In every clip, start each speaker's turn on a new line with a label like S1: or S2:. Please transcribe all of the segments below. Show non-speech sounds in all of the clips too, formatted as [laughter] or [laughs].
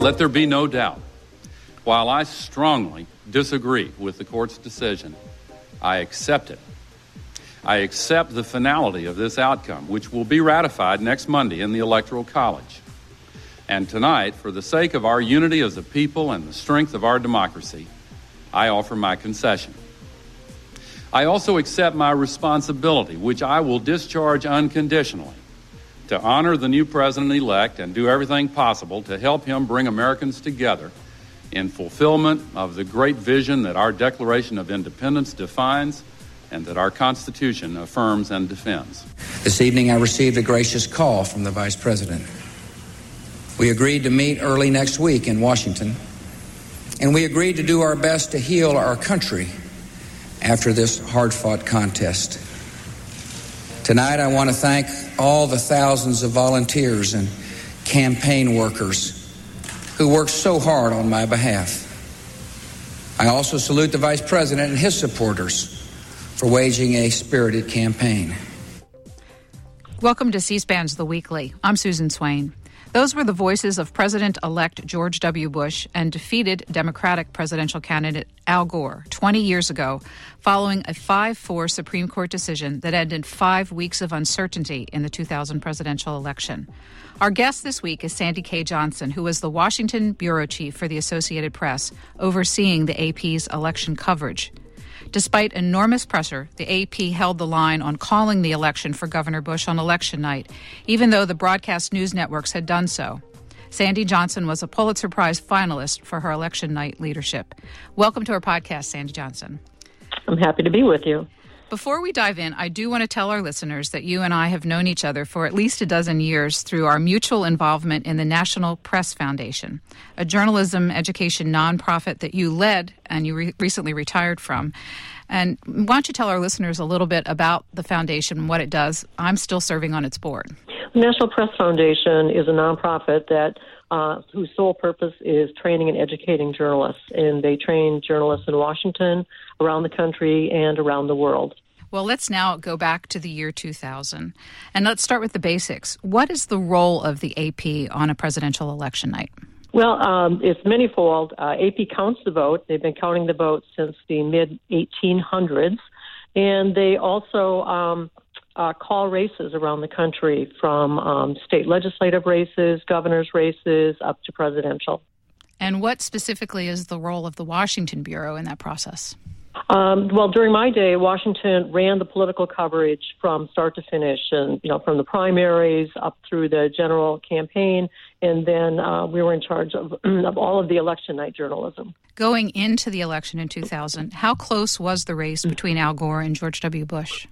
S1: Let there be no doubt. While I strongly disagree with the court's decision, I accept it. I accept the finality of this outcome, which will be ratified next Monday in the Electoral College. And tonight, for the sake of our unity as a people and the strength of our democracy, I offer my concession. I also accept my responsibility, which I will discharge unconditionally, to honor the new president elect and do everything possible to help him bring Americans together in fulfillment of the great vision that our Declaration of Independence defines and that our Constitution affirms and defends.
S2: This evening, I received a gracious call from the Vice President. We agreed to meet early next week in Washington, and we agreed to do our best to heal our country after this hard fought contest. Tonight, I want to thank all the thousands of volunteers and campaign workers who worked so hard on my behalf. I also salute the Vice President and his supporters for waging a spirited campaign.
S3: Welcome to C SPAN's The Weekly. I'm Susan Swain. Those were the voices of President elect George W. Bush and defeated Democratic presidential candidate Al Gore 20 years ago, following a 5 4 Supreme Court decision that ended five weeks of uncertainty in the 2000 presidential election. Our guest this week is Sandy K. Johnson, who was the Washington bureau chief for the Associated Press, overseeing the AP's election coverage. Despite enormous pressure, the AP held the line on calling the election for Governor Bush on election night, even though the broadcast news networks had done so. Sandy Johnson was a Pulitzer Prize finalist for her election night leadership. Welcome to our podcast, Sandy Johnson.
S4: I'm happy to be with you.
S3: Before we dive in, I do want to tell our listeners that you and I have known each other for at least a dozen years through our mutual involvement in the National Press Foundation, a journalism education nonprofit that you led and you re- recently retired from. And why don't you tell our listeners a little bit about the foundation and what it does? I'm still serving on its board.
S4: National Press Foundation is a nonprofit that uh, whose sole purpose is training and educating journalists, and they train journalists in Washington, around the country, and around the world.
S3: Well, let's now go back to the year 2000 and let's start with the basics. What is the role of the AP on a presidential election night?
S4: Well, um, it's manyfold. Uh, AP counts the vote. They've been counting the vote since the mid 1800s, and they also um, uh, call races around the country from um, state legislative races, governor's races, up to presidential.
S3: And what specifically is the role of the Washington Bureau in that process?
S4: Um, well, during my day, Washington ran the political coverage from start to finish, and you know, from the primaries up through the general campaign, and then uh, we were in charge of, [clears throat] of all of the election night journalism.
S3: Going into the election in 2000, how close was the race between Al Gore and George W. Bush?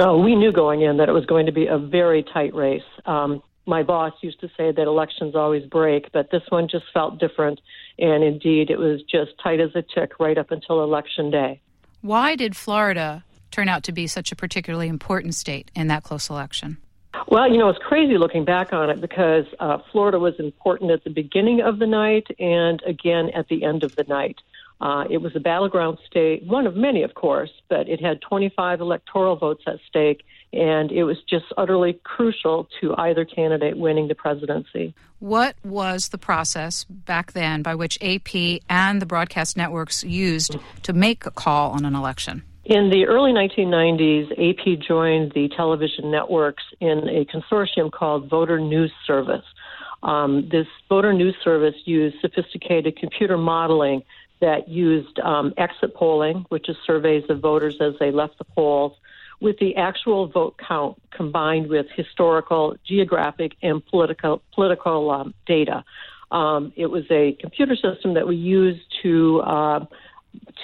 S4: Oh, we knew going in that it was going to be a very tight race. Um, my boss used to say that elections always break, but this one just felt different. And indeed, it was just tight as a tick right up until election day.
S3: Why did Florida turn out to be such a particularly important state in that close election?
S4: Well, you know, it's crazy looking back on it because uh, Florida was important at the beginning of the night and again at the end of the night. Uh, it was a battleground state, one of many, of course, but it had 25 electoral votes at stake, and it was just utterly crucial to either candidate winning the presidency.
S3: What was the process back then by which AP and the broadcast networks used to make a call on an election?
S4: In the early 1990s, AP joined the television networks in a consortium called Voter News Service. Um, this voter news service used sophisticated computer modeling that used um, exit polling, which is surveys of voters as they left the polls, with the actual vote count combined with historical, geographic, and political political um, data. Um, it was a computer system that we used to uh,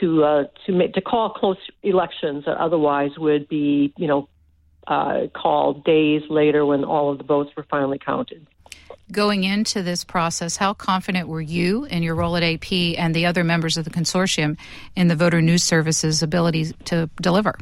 S4: to uh, to make to call close elections that otherwise would be, you know, uh, called days later when all of the votes were finally counted
S3: going into this process, how confident were you in your role at AP and the other members of the consortium in the Voter News Service's ability to deliver?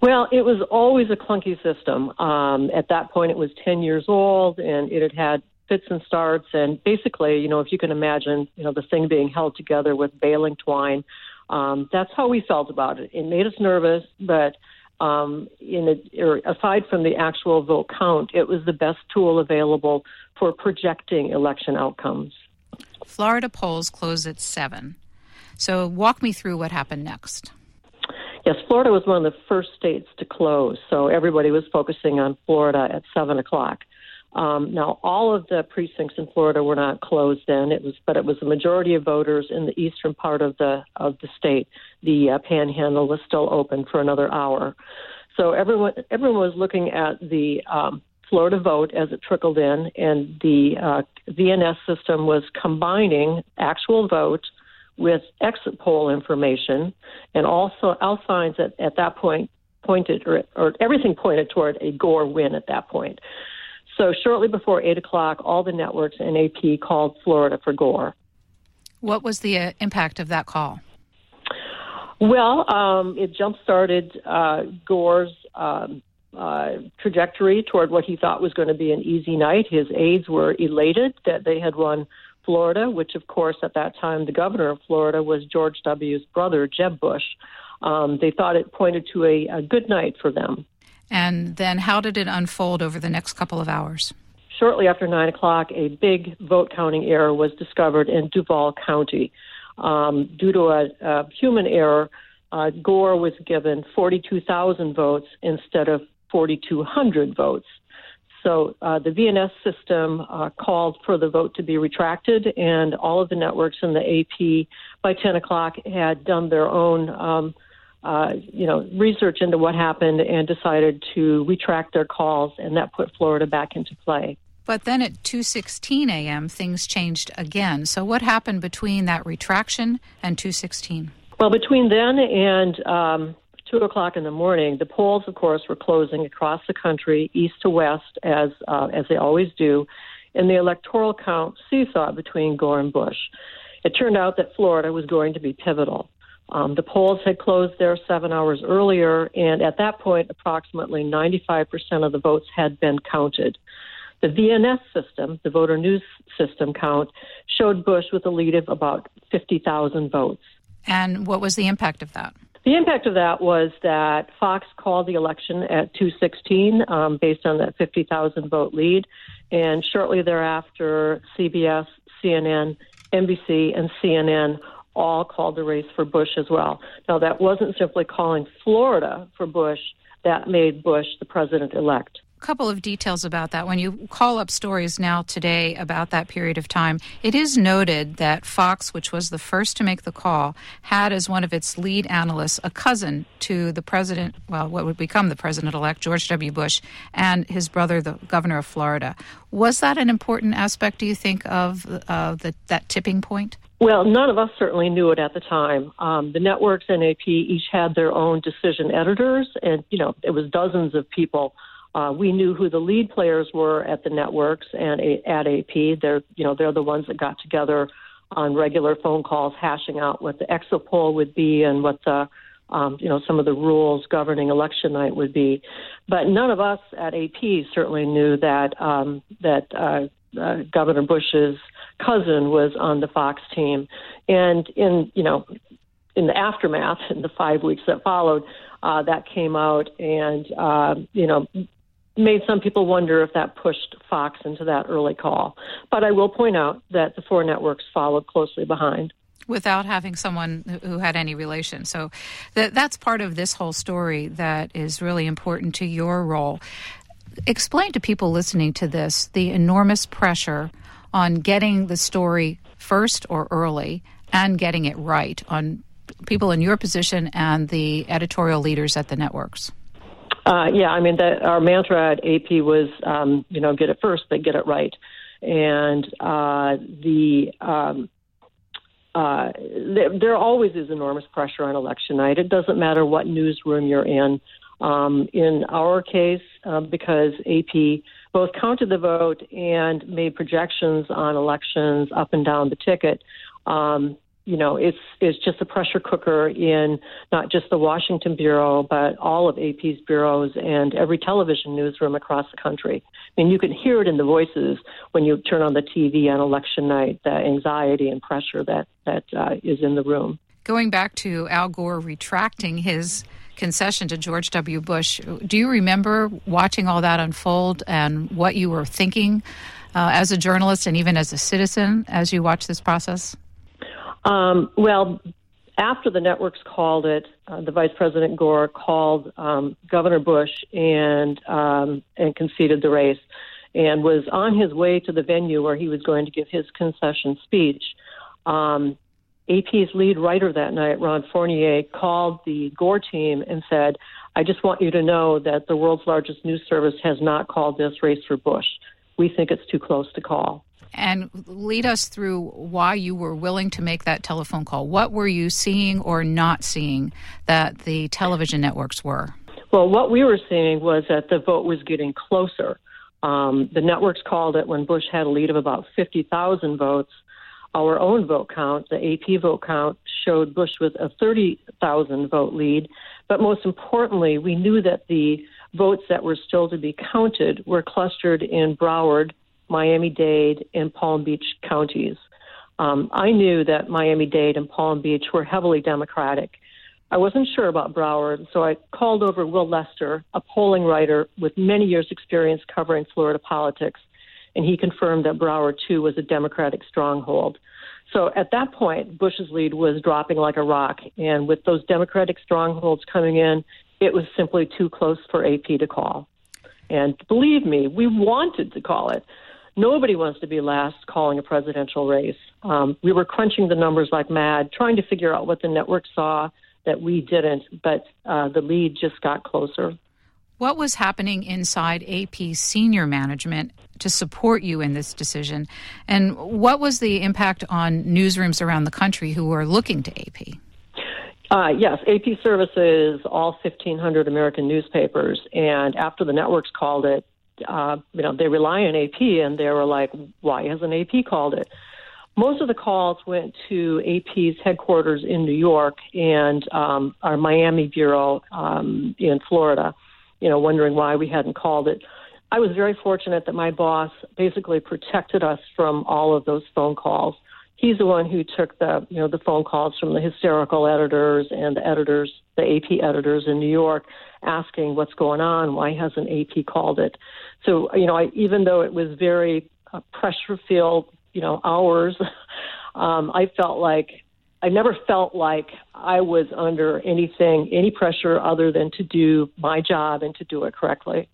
S4: Well, it was always a clunky system. Um, at that point, it was 10 years old and it had had fits and starts. And basically, you know, if you can imagine, you know, the thing being held together with baling twine, um, that's how we felt about it. It made us nervous, but um, in a, or aside from the actual vote count, it was the best tool available for projecting election outcomes.
S3: Florida polls close at 7. So walk me through what happened next.
S4: Yes, Florida was one of the first states to close, so everybody was focusing on Florida at 7 o'clock. Um, now, all of the precincts in Florida were not closed then. It was, but it was the majority of voters in the eastern part of the of the state. The uh, Panhandle was still open for another hour. So everyone everyone was looking at the um, Florida vote as it trickled in, and the uh, VNS system was combining actual vote with exit poll information, and also all signs at, at that point pointed, or, or everything pointed toward a Gore win at that point. So shortly before 8 o'clock, all the networks and AP called Florida for Gore.
S3: What was the uh, impact of that call?
S4: Well, um, it jump started uh, Gore's um, uh, trajectory toward what he thought was going to be an easy night. His aides were elated that they had won Florida, which, of course, at that time, the governor of Florida was George W.'s brother, Jeb Bush. Um, they thought it pointed to a, a good night for them.
S3: And then how did it unfold over the next couple of hours?
S4: Shortly after 9 o'clock, a big vote counting error was discovered in Duval County. Um, due to a, a human error, uh, Gore was given 42,000 votes instead of 4,200 votes. So uh, the VNS system uh, called for the vote to be retracted, and all of the networks in the AP by 10 o'clock had done their own um, uh, you know, research into what happened and decided to retract their calls, and that put Florida back into play.
S3: But then at 2:16 a.m., things changed again. So what happened between that retraction and 2:16?
S4: Well, between then and um, two o'clock in the morning, the polls, of course, were closing across the country, east to west, as uh, as they always do, and the electoral count seesawed between Gore and Bush. It turned out that Florida was going to be pivotal. Um, the polls had closed there seven hours earlier, and at that point, approximately 95% of the votes had been counted. The VNS system, the voter news system count, showed Bush with a lead of about 50,000 votes.
S3: And what was the impact of that?
S4: The impact of that was that Fox called the election at 216 um, based on that 50,000 vote lead. And shortly thereafter, CBS, CNN, NBC, and CNN all called the race for Bush as well. Now, that wasn't simply calling Florida for Bush, that made Bush the president elect
S3: couple of details about that. When you call up stories now today about that period of time, it is noted that Fox, which was the first to make the call, had as one of its lead analysts a cousin to the president, well, what would become the president elect, George W. Bush, and his brother, the governor of Florida. Was that an important aspect, do you think, of uh, the, that tipping point?
S4: Well, none of us certainly knew it at the time. Um, the networks and AP each had their own decision editors, and you know it was dozens of people uh, we knew who the lead players were at the networks and at AP. They're you know they're the ones that got together on regular phone calls, hashing out what the exit poll would be and what the um, you know some of the rules governing election night would be. But none of us at AP certainly knew that um, that uh, uh, Governor Bush's cousin was on the Fox team, and in you know in the aftermath in the five weeks that followed, uh, that came out, and uh, you know made some people wonder if that pushed Fox into that early call. But I will point out that the four networks followed closely behind.
S3: Without having someone who had any relation. So that, that's part of this whole story that is really important to your role. Explain to people listening to this the enormous pressure on getting the story first or early and getting it right on people in your position and the editorial leaders at the networks.
S4: Uh, yeah, I mean, the, our mantra at AP was, um, you know, get it first, but get it right. And uh, the um, uh, there, there always is enormous pressure on election night. It doesn't matter what newsroom you're in. Um, in our case, uh, because AP both counted the vote and made projections on elections up and down the ticket, um, you know, it's it's just a pressure cooker in not just the Washington bureau, but all of AP's bureaus and every television newsroom across the country. I mean, you can hear it in the voices when you turn on the TV on election night, the anxiety and pressure that that uh, is in the room.
S3: Going back to Al Gore retracting his concession to George W. Bush, do you remember watching all that unfold and what you were thinking? uh, as a journalist and even as a citizen as you watched this process?
S4: Um, well, after the networks called it, uh, the Vice President Gore called um, Governor Bush and um, and conceded the race, and was on his way to the venue where he was going to give his concession speech. Um, AP's lead writer that night, Ron Fournier, called the Gore team and said, I just want you to know that the world's largest news service has not called this race for Bush. We think it's too close to call.
S3: And lead us through why you were willing to make that telephone call. What were you seeing or not seeing that the television networks were?
S4: Well, what we were seeing was that the vote was getting closer. Um, the networks called it when Bush had a lead of about 50,000 votes our own vote count, the AP vote count, showed Bush with a 30,000 vote lead. But most importantly, we knew that the votes that were still to be counted were clustered in Broward, Miami Dade, and Palm Beach counties. Um, I knew that Miami Dade and Palm Beach were heavily Democratic. I wasn't sure about Broward, so I called over Will Lester, a polling writer with many years' experience covering Florida politics, and he confirmed that Broward, too, was a Democratic stronghold. So at that point, Bush's lead was dropping like a rock. And with those Democratic strongholds coming in, it was simply too close for AP to call. And believe me, we wanted to call it. Nobody wants to be last calling a presidential race. Um, we were crunching the numbers like mad, trying to figure out what the network saw that we didn't, but uh, the lead just got closer.
S3: What was happening inside AP's senior management to support you in this decision? And what was the impact on newsrooms around the country who were looking to AP?
S4: Uh, yes, AP services all 1,500 American newspapers, and after the networks called it, uh, you know, they rely on AP, and they were like, "Why hasn't AP called it?" Most of the calls went to AP's headquarters in New York and um, our Miami bureau um, in Florida you know, wondering why we hadn't called it. I was very fortunate that my boss basically protected us from all of those phone calls. He's the one who took the, you know, the phone calls from the hysterical editors and the editors, the AP editors in New York, asking what's going on. Why hasn't AP called it? So, you know, I, even though it was very uh, pressure-filled, you know, hours, [laughs] um, I felt like I never felt like I was under anything, any pressure other than to do my job and to do it correctly.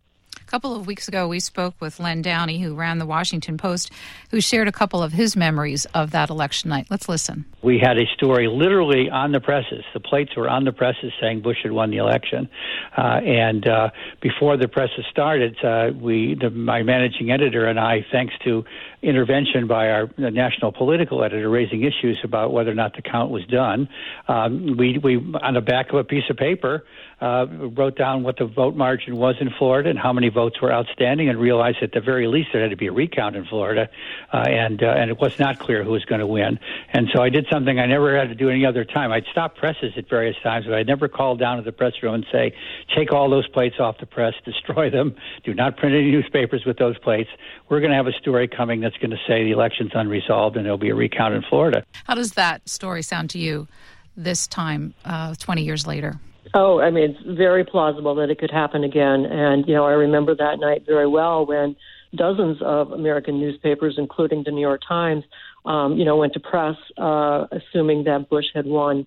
S3: A couple of weeks ago, we spoke with Len Downie, who ran the Washington Post, who shared a couple of his memories of that election night. Let's listen.
S5: We had a story literally on the presses. The plates were on the presses saying Bush had won the election. Uh, and uh, before the presses started, uh, we, the, my managing editor and I, thanks to intervention by our national political editor raising issues about whether or not the count was done. Um, we, we, on the back of a piece of paper, uh, wrote down what the vote margin was in Florida and how many votes were outstanding, and realized at the very least there had to be a recount in Florida, uh, and uh, and it was not clear who was going to win. And so I did something I never had to do any other time. I'd stop presses at various times, but I'd never call down to the press room and say, "Take all those plates off the press, [laughs] destroy them, do not print any newspapers with those plates. We're going to have a story coming that's going to say the election's unresolved and there'll be a recount in Florida."
S3: How does that story sound to you this time, uh, 20 years later?
S4: Oh, I mean, it's very plausible that it could happen again. And, you know, I remember that night very well when dozens of American newspapers, including the New York Times, um, you know, went to press uh, assuming that Bush had won,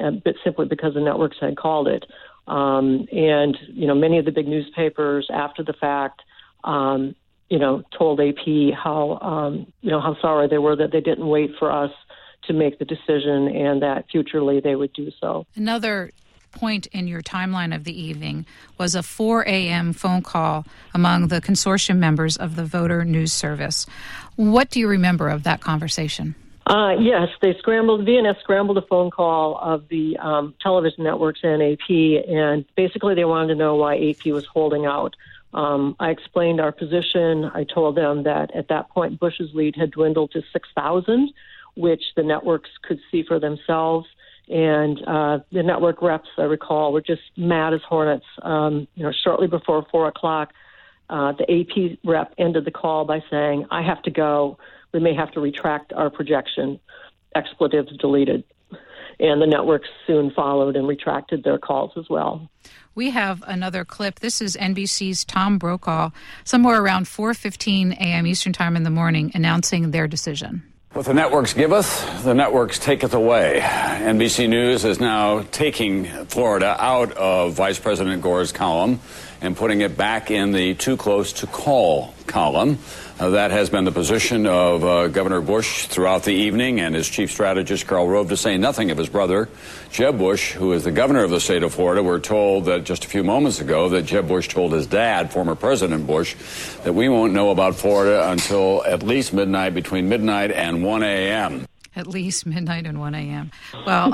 S4: uh, but simply because the networks had called it. Um, and, you know, many of the big newspapers after the fact, um, you know, told AP how, um, you know, how sorry they were that they didn't wait for us to make the decision and that futurely they would do so.
S3: Another point in your timeline of the evening was a 4 a.m. phone call among the consortium members of the Voter News Service. What do you remember of that conversation?
S4: Uh, yes, they scrambled, VNS scrambled a phone call of the um, television networks and AP, and basically they wanted to know why AP was holding out. Um, I explained our position. I told them that at that point Bush's lead had dwindled to 6,000, which the networks could see for themselves and uh, the network reps, I recall, were just mad as hornets. Um, you know, shortly before four o'clock, uh, the AP rep ended the call by saying, "I have to go. We may have to retract our projection." Expletives deleted. and the networks soon followed and retracted their calls as well.
S3: We have another clip. This is NBC's Tom Brokaw, somewhere around 4:15 a.m. Eastern Time in the morning, announcing their decision.
S6: What the networks give us, the networks take it away. NBC News is now taking Florida out of Vice President Gore's column and putting it back in the too close to call column. Uh, that has been the position of uh, Governor Bush throughout the evening, and his chief strategist, Karl Rove, to say nothing of his brother, Jeb Bush, who is the governor of the state of Florida. We're told that just a few moments ago that Jeb Bush told his dad, former President Bush, that we won't know about Florida until at least midnight, between midnight and 1 a.m
S3: at least midnight and 1 a.m. Well,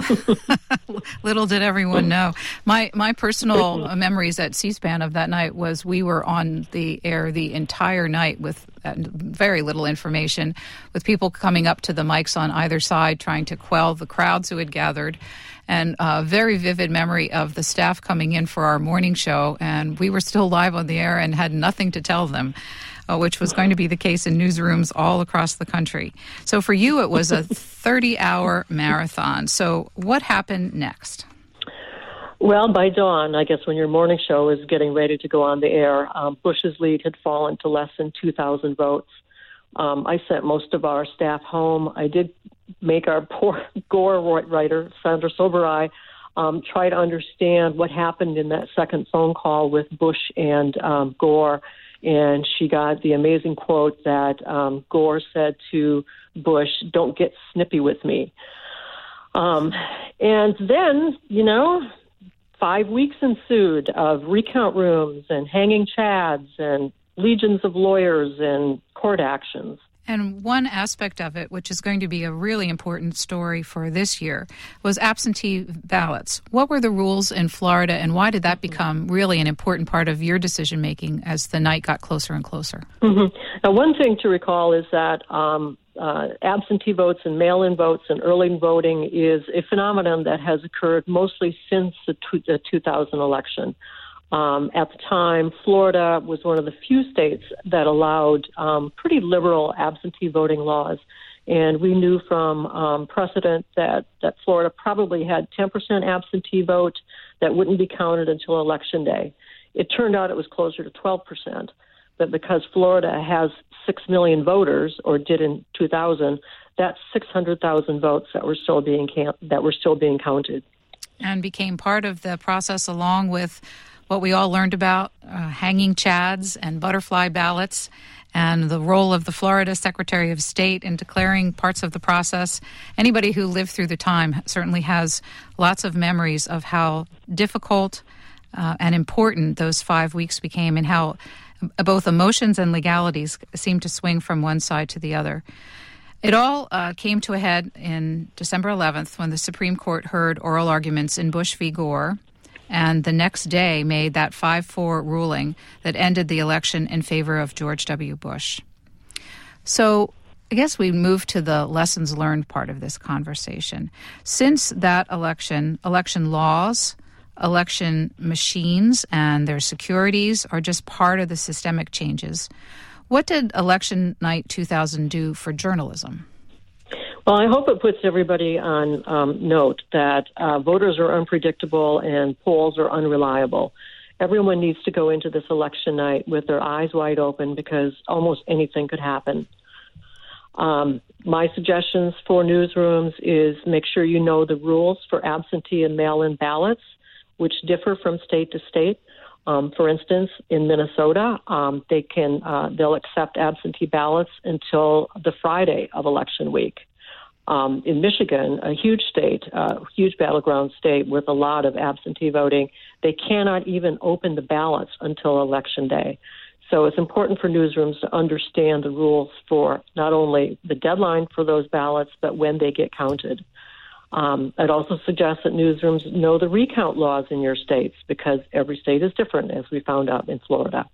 S3: [laughs] little did everyone know. My my personal memories at C-SPAN of that night was we were on the air the entire night with uh, very little information, with people coming up to the mics on either side trying to quell the crowds who had gathered. And a very vivid memory of the staff coming in for our morning show, and we were still live on the air and had nothing to tell them uh, which was going to be the case in newsrooms all across the country. So for you, it was a [laughs] 30 hour marathon. So what happened next?
S4: Well, by dawn, I guess when your morning show is getting ready to go on the air, um, Bush's lead had fallen to less than 2,000 votes. Um, I sent most of our staff home. I did make our poor [laughs] Gore writer, Sandra Sobieraj, um, try to understand what happened in that second phone call with Bush and um, Gore and she got the amazing quote that um, Gore said to Bush, "Don't get snippy with me." Um, and then, you know, five weeks ensued of recount rooms and hanging chads and legions of lawyers and court actions.
S3: And one aspect of it, which is going to be a really important story for this year, was absentee ballots. What were the rules in Florida, and why did that become really an important part of your decision making as the night got closer and closer?
S4: Mm-hmm. Now, one thing to recall is that um, uh, absentee votes and mail in votes and early voting is a phenomenon that has occurred mostly since the, the 2000 election. Um, at the time, Florida was one of the few states that allowed um, pretty liberal absentee voting laws. And we knew from um, precedent that, that Florida probably had 10% absentee vote that wouldn't be counted until election day. It turned out it was closer to 12%. But because Florida has 6 million voters, or did in 2000, that's 600,000 votes that were still being that were still being counted.
S3: And became part of the process along with what we all learned about uh, hanging chads and butterfly ballots and the role of the Florida Secretary of State in declaring parts of the process. Anybody who lived through the time certainly has lots of memories of how difficult uh, and important those five weeks became and how both emotions and legalities seemed to swing from one side to the other. It all uh, came to a head in December 11th when the Supreme Court heard oral arguments in Bush v. Gore and the next day made that 5 4 ruling that ended the election in favor of George W. Bush. So I guess we move to the lessons learned part of this conversation. Since that election, election laws, election machines, and their securities are just part of the systemic changes. What did election night 2000 do for journalism?
S4: Well, I hope it puts everybody on um, note that uh, voters are unpredictable and polls are unreliable. Everyone needs to go into this election night with their eyes wide open because almost anything could happen. Um, my suggestions for newsrooms is make sure you know the rules for absentee and mail in ballots, which differ from state to state. Um, for instance, in Minnesota, um, they can uh, they'll accept absentee ballots until the Friday of election week um, in Michigan, a huge state, uh, huge battleground state with a lot of absentee voting, they cannot even open the ballots until election day. So it's important for newsrooms to understand the rules for not only the deadline for those ballots, but when they get counted. Um, I'd also suggest that newsrooms know the recount laws in your states because every state is different, as we found out in Florida.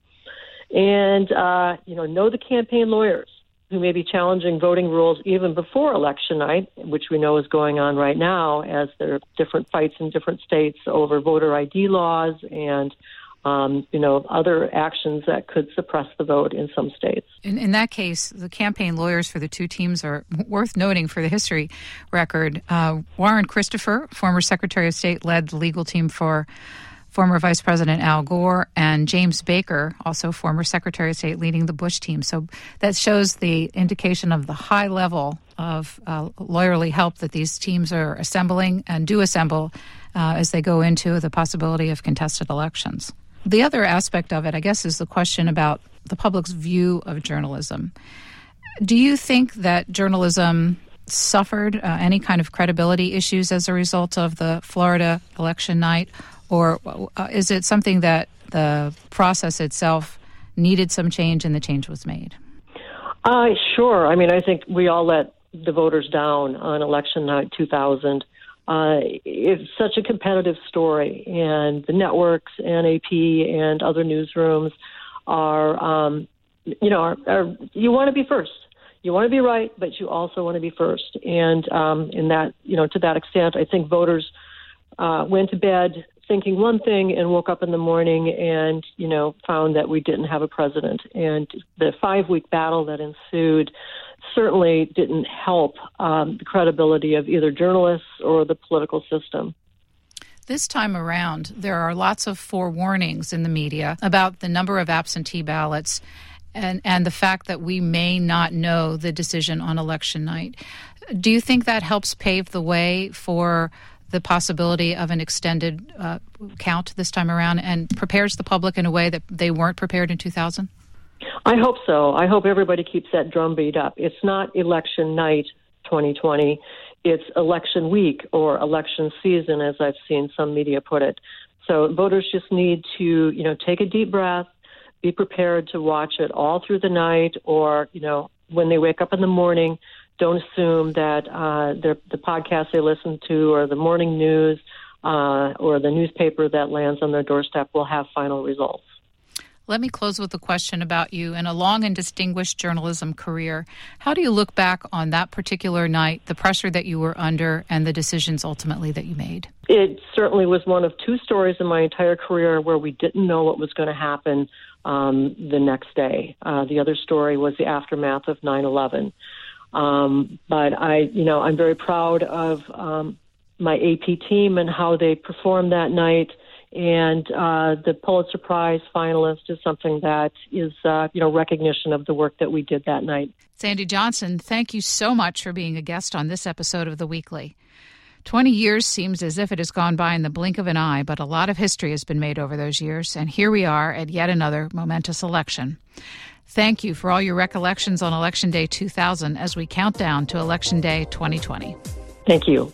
S4: And, uh, you know, know the campaign lawyers who may be challenging voting rules even before election night, which we know is going on right now, as there are different fights in different states over voter ID laws and um, you know, other actions that could suppress the vote in some states.
S3: In, in, that case, the campaign lawyers for the two teams are [laughs] worth noting for the history record. Uh, Warren Christopher, former Secretary of State, led the legal team for former Vice President Al Gore, and James Baker, also former Secretary of State, leading the Bush team. So that shows the indication of the high level of uh, lawyerly help that these teams are assembling and do assemble uh, as they go into the possibility of contested elections. The other aspect of it, I guess, is the question about the public's view of journalism. Do you think that journalism suffered uh, any kind of credibility issues as a result of the Florida election night, or uh, is it something that the process itself needed some change and the change was made?
S4: Uh, sure. I mean, I think we all let the voters down on election night 2000. Uh, it's such a competitive story, and the networks and AP and other newsrooms are, um, you know, are, are you want to be first. You want to be right, but you also want to be first. And um, in that, you know, to that extent, I think voters uh, went to bed thinking one thing and woke up in the morning and you know found that we didn't have a president and the five week battle that ensued certainly didn't help um, the credibility of either journalists or the political system
S3: this time around, there are lots of forewarnings in the media about the number of absentee ballots and, and the fact that we may not know the decision on election night. Do you think that helps pave the way for the possibility of an extended uh, count this time around and prepares the public in a way that they weren't prepared in 2000?
S4: I hope so. I hope everybody keeps that drumbeat up. It's not election night 2020, it's election week or election season, as I've seen some media put it. So voters just need to, you know, take a deep breath, be prepared to watch it all through the night or, you know, when they wake up in the morning, don't assume that uh, the podcast they listen to or the morning news uh, or the newspaper that lands on their doorstep will have final results.
S3: Let me close with a question about you. In a long and distinguished journalism career, how do you look back on that particular night, the pressure that you were under, and the decisions ultimately that you made?
S4: It certainly was one of two stories in my entire career where we didn't know what was going to happen um, the next day. Uh, the other story was the aftermath of 9 11. Um, but I, you know, I'm very proud of um, my AP team and how they performed that night. And uh, the Pulitzer Prize finalist is something that is, uh, you know, recognition of the work that we did that night.
S3: Sandy Johnson, thank you so much for being a guest on this episode of The Weekly. 20 years seems as if it has gone by in the blink of an eye, but a lot of history has been made over those years, and here we are at yet another momentous election. Thank you for all your recollections on Election Day 2000 as we count down to Election Day 2020.
S4: Thank you.